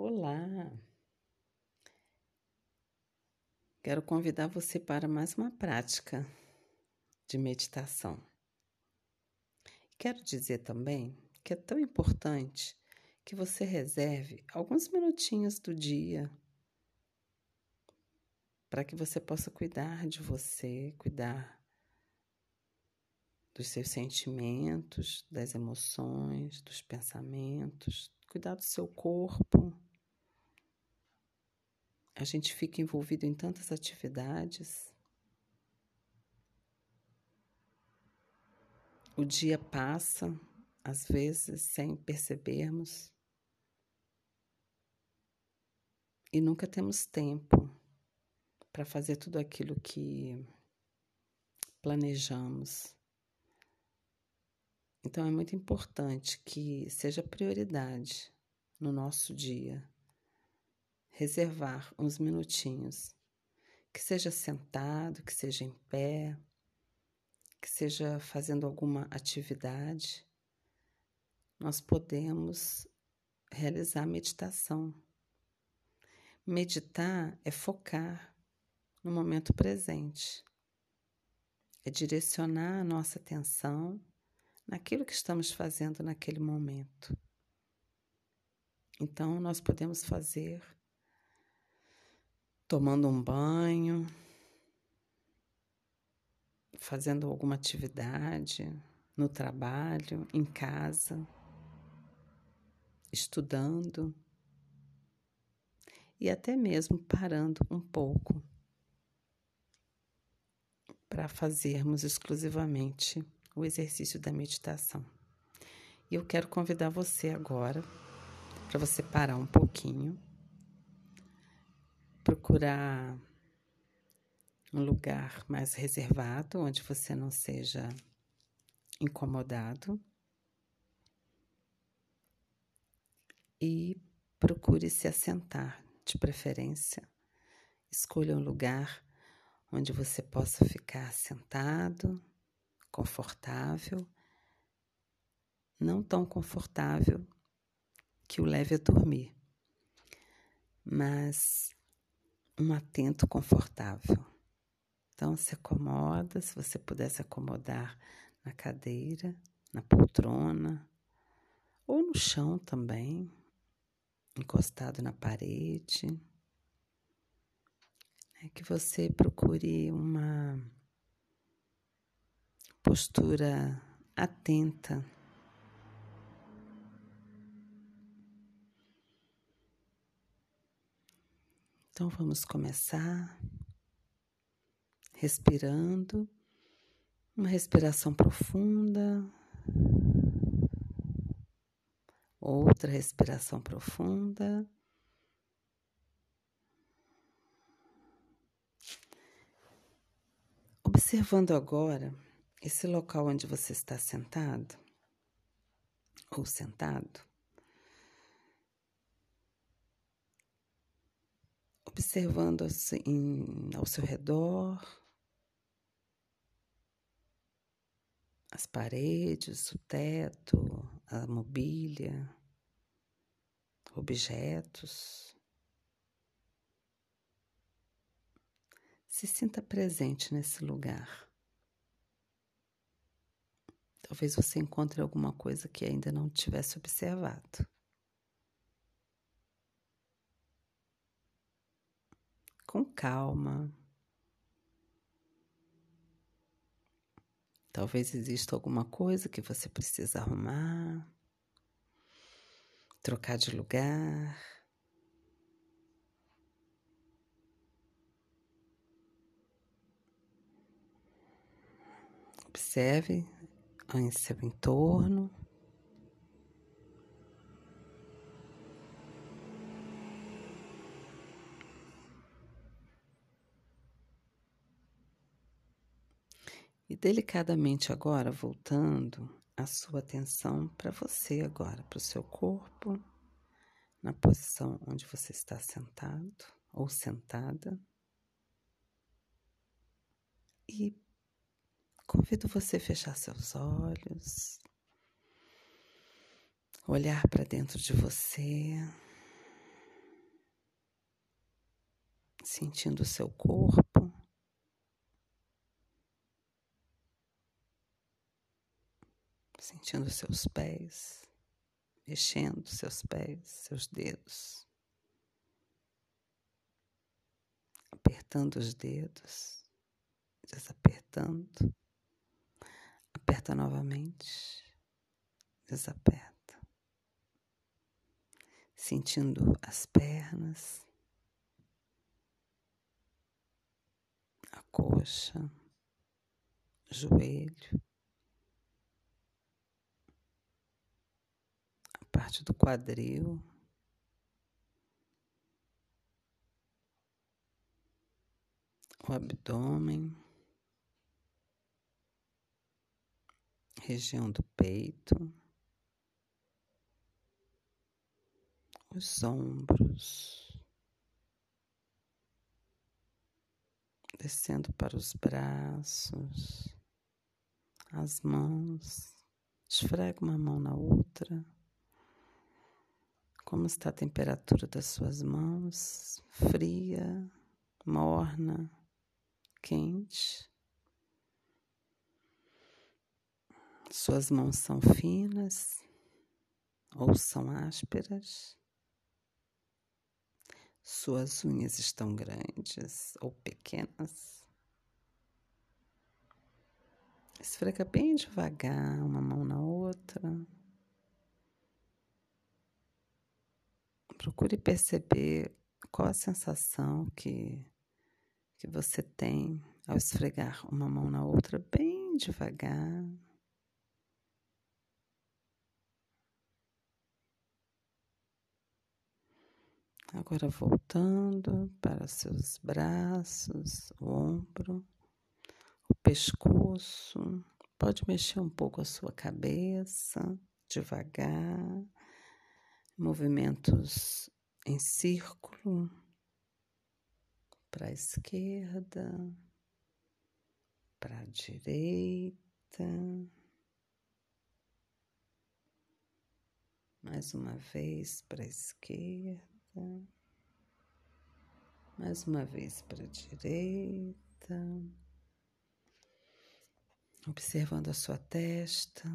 Olá! Quero convidar você para mais uma prática de meditação. Quero dizer também que é tão importante que você reserve alguns minutinhos do dia para que você possa cuidar de você, cuidar dos seus sentimentos, das emoções, dos pensamentos, cuidar do seu corpo a gente fica envolvido em tantas atividades. O dia passa, às vezes, sem percebermos. E nunca temos tempo para fazer tudo aquilo que planejamos. Então é muito importante que seja prioridade no nosso dia reservar uns minutinhos, que seja sentado, que seja em pé, que seja fazendo alguma atividade, nós podemos realizar meditação. Meditar é focar no momento presente, é direcionar a nossa atenção naquilo que estamos fazendo naquele momento. Então, nós podemos fazer tomando um banho, fazendo alguma atividade no trabalho, em casa, estudando e até mesmo parando um pouco para fazermos exclusivamente o exercício da meditação. E eu quero convidar você agora para você parar um pouquinho procurar um lugar mais reservado, onde você não seja incomodado. E procure se assentar, de preferência. Escolha um lugar onde você possa ficar sentado, confortável, não tão confortável que o leve a dormir, mas um atento confortável. Então, se acomoda, se você puder se acomodar na cadeira, na poltrona, ou no chão também, encostado na parede. É que você procure uma postura atenta Então vamos começar respirando, uma respiração profunda, outra respiração profunda. Observando agora esse local onde você está sentado ou sentado, observando assim ao seu redor, as paredes, o teto, a mobília, objetos. Se sinta presente nesse lugar. Talvez você encontre alguma coisa que ainda não tivesse observado. Com calma. Talvez exista alguma coisa que você precisa arrumar, trocar de lugar. Observe em seu entorno. E delicadamente agora, voltando a sua atenção para você agora, para o seu corpo, na posição onde você está sentado ou sentada. E convido você a fechar seus olhos, olhar para dentro de você, sentindo o seu corpo. Sentindo seus pés, mexendo seus pés, seus dedos, apertando os dedos, desapertando, aperta novamente, desaperta. Sentindo as pernas, a coxa, joelho, a parte do quadril. O abdômen, região do peito. os ombros, descendo para os braços, as mãos, esfrega uma mão na outra. Como está a temperatura das suas mãos? Fria, morna, quente. Suas mãos são finas ou são ásperas? Suas unhas estão grandes ou pequenas? Esfrega bem devagar uma mão na outra. Procure perceber qual a sensação que, que você tem ao esfregar uma mão na outra bem devagar. Agora voltando para seus braços, o ombro, o pescoço. Pode mexer um pouco a sua cabeça, devagar. Movimentos em círculo para a esquerda, para a direita. Mais uma vez para a esquerda mais uma vez para a direita. Observando a sua testa.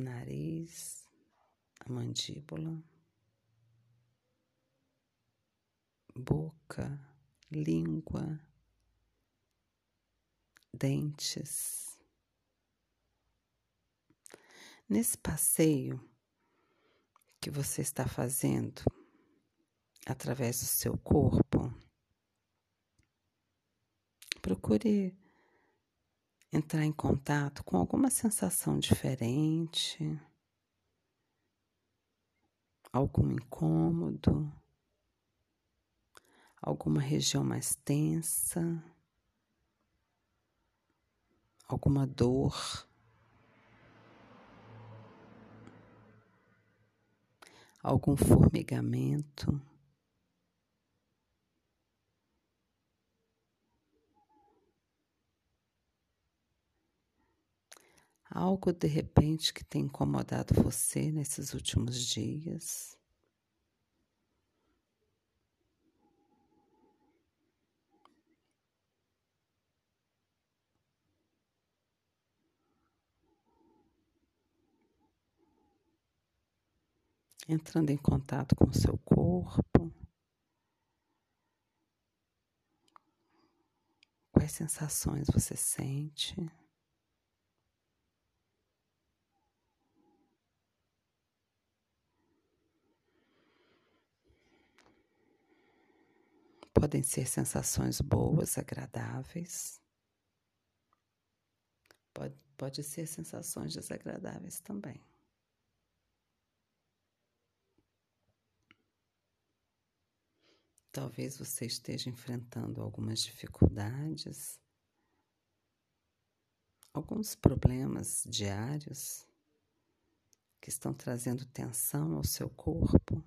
Nariz, a mandíbula, boca, língua, dentes. Nesse passeio que você está fazendo através do seu corpo, procure entrar em contato com alguma sensação diferente, algum incômodo, alguma região mais tensa, alguma dor. algum formigamento. Algo de repente que tem incomodado você nesses últimos dias. entrando em contato com seu corpo. Quais sensações você sente? Podem ser sensações boas, agradáveis. Pode, pode ser sensações desagradáveis também. Talvez você esteja enfrentando algumas dificuldades, alguns problemas diários que estão trazendo tensão ao seu corpo.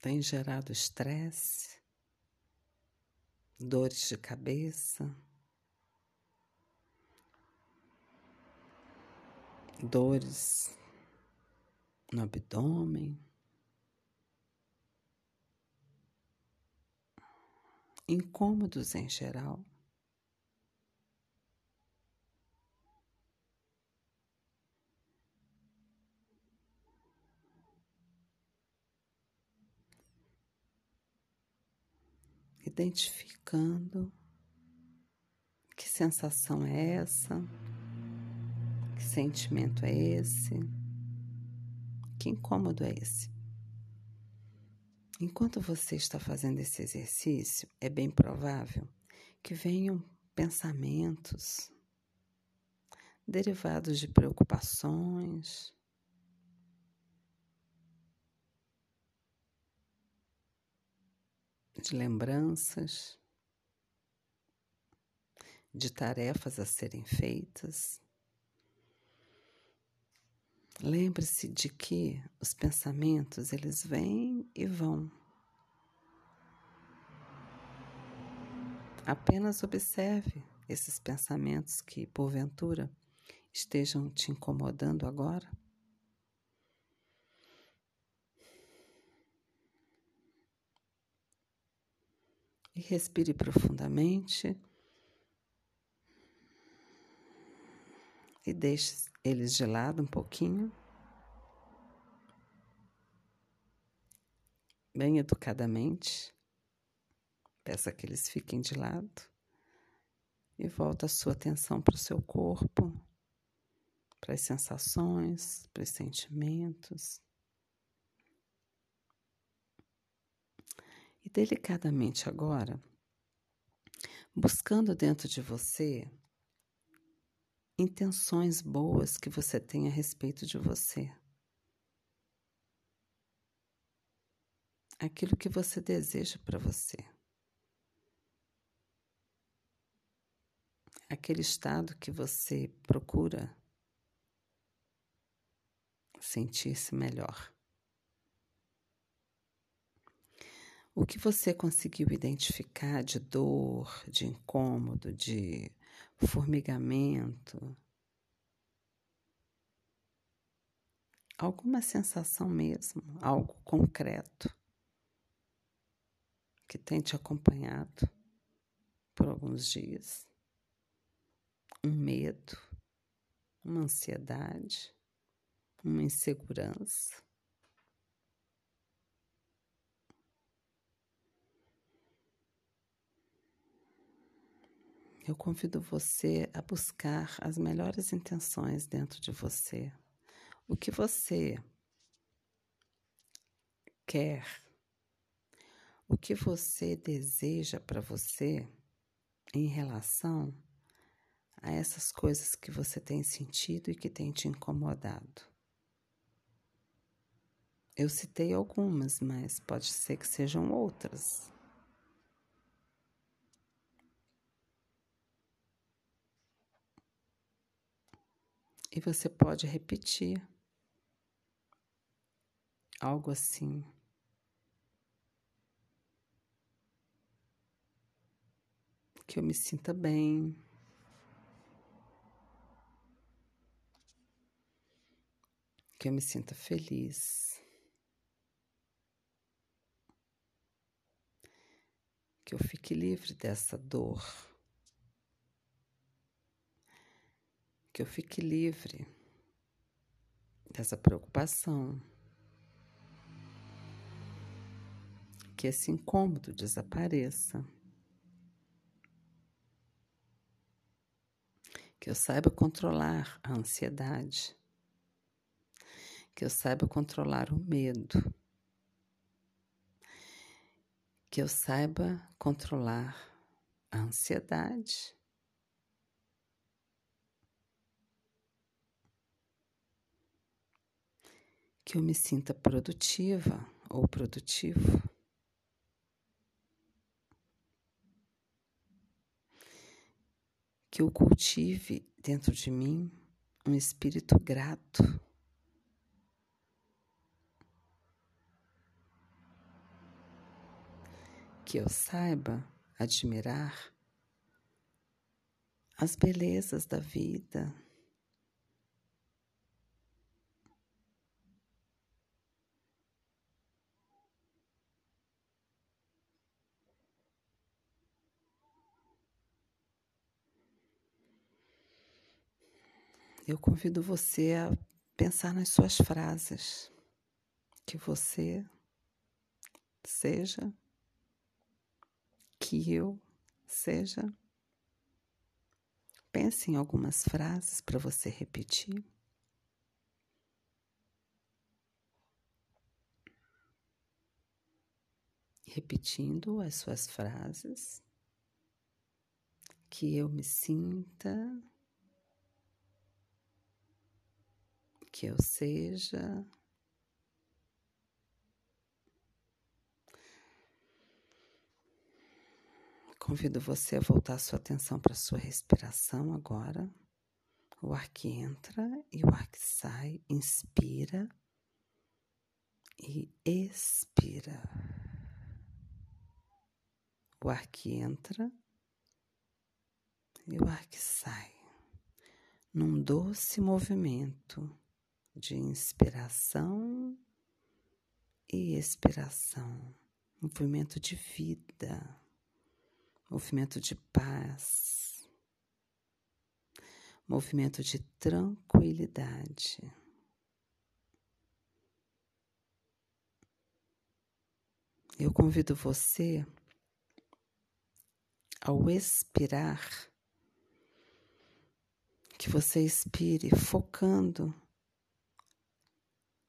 tem gerado estresse, dores de cabeça, dores no abdômen. Incômodos em geral. Identificando. Que sensação é essa, que sentimento é esse, que incômodo é esse. Enquanto você está fazendo esse exercício, é bem provável que venham pensamentos derivados de preocupações, de lembranças, de tarefas a serem feitas. Lembre-se de que os pensamentos eles vêm e vão. Apenas observe esses pensamentos que, porventura, estejam te incomodando agora. E respire profundamente e deixe eles de lado um pouquinho. Bem educadamente, peça que eles fiquem de lado e volta a sua atenção para o seu corpo, para as sensações, para os sentimentos. E delicadamente agora, buscando dentro de você intenções boas que você tem a respeito de você. Aquilo que você deseja para você. Aquele estado que você procura sentir-se melhor. O que você conseguiu identificar de dor, de incômodo, de formigamento, alguma sensação mesmo, algo concreto que tem te acompanhado por alguns dias. Um medo, uma ansiedade, uma insegurança. Eu convido você a buscar as melhores intenções dentro de você. O que você quer, o que você deseja para você em relação a essas coisas que você tem sentido e que tem te incomodado. Eu citei algumas, mas pode ser que sejam outras. E você pode repetir algo assim. Que eu me sinta bem. Que eu me sinta feliz. Que eu fique livre dessa dor. Que eu fique livre dessa preocupação, que esse incômodo desapareça, que eu saiba controlar a ansiedade, que eu saiba controlar o medo, que eu saiba controlar a ansiedade que eu me sinta produtiva ou produtivo. Que eu cultive dentro de mim um espírito grato. Que eu saiba admirar as belezas da vida eu convido você a pensar nas suas frases, que você seja, que eu seja. Pense em algumas frases para você repetir. Repetindo as suas frases, que eu me sinta, que eu seja. Convido você a voltar sua atenção para a sua respiração agora. O ar que entra e o ar que sai, inspira e expira. O ar que entra e o ar que sai, num doce movimento de inspiração e expiração, movimento de vida movimento de paz, movimento de tranquilidade. Eu convido você ao expirar, que você expire focando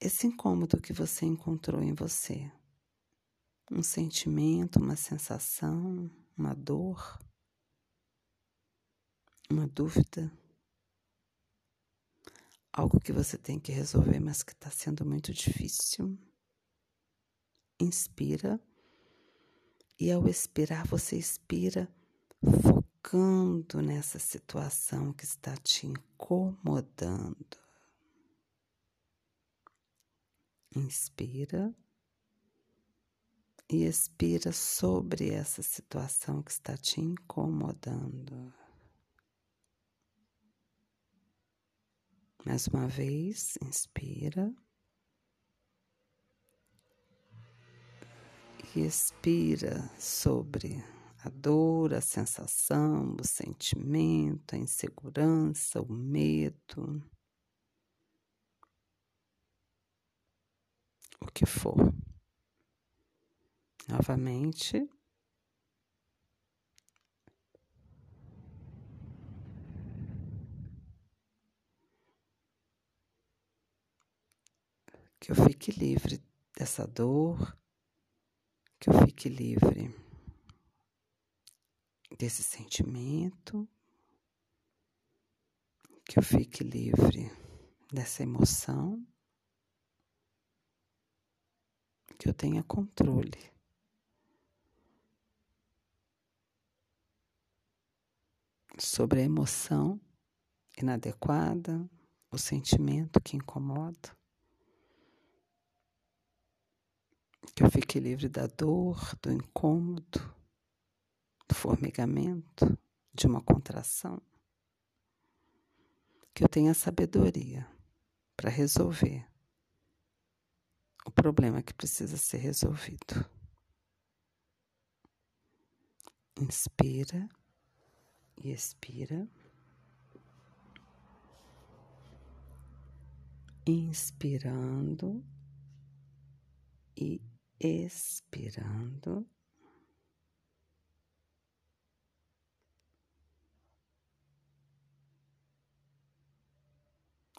esse incômodo que você encontrou em você. Um sentimento, uma sensação, uma dor, uma dúvida, algo que você tem que resolver, mas que está sendo muito difícil. Inspira e ao expirar, você expira focando nessa situação que está te incomodando. Inspira e expira sobre essa situação que está te incomodando. Mais uma vez, inspira. E expira sobre a dor, a sensação, o sentimento, a insegurança, o medo. O que for. Novamente. Que eu fique livre dessa dor, que eu fique livre desse sentimento, que eu fique livre dessa emoção, que eu tenha controle sobre a emoção inadequada, o sentimento que incomoda. Que eu fique livre da dor, do incômodo, do formigamento, de uma contração. Que eu tenha sabedoria para resolver o problema que precisa ser resolvido. Inspira e expira. Inspirando e expirando.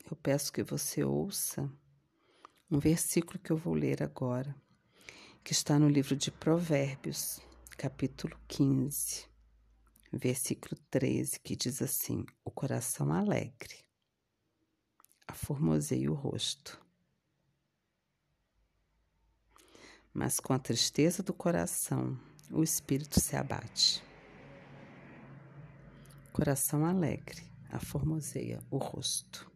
Eu peço que você ouça um versículo que eu vou ler agora, que está no livro de Provérbios, capítulo 15 versículo 13, que diz assim: O coração alegre aformoseia o rosto, mas com a tristeza do coração o espírito se abate. Coração alegre aformoseia o rosto.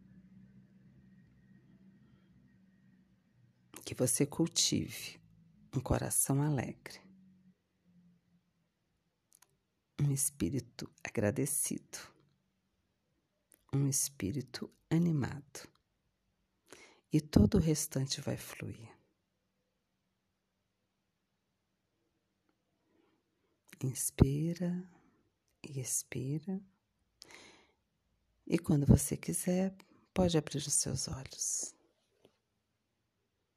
Que você cultive um coração alegre um espírito agradecido, um espírito animado. E todo o restante vai fluir. Inspira e expira. E quando você quiser, pode abrir os seus olhos.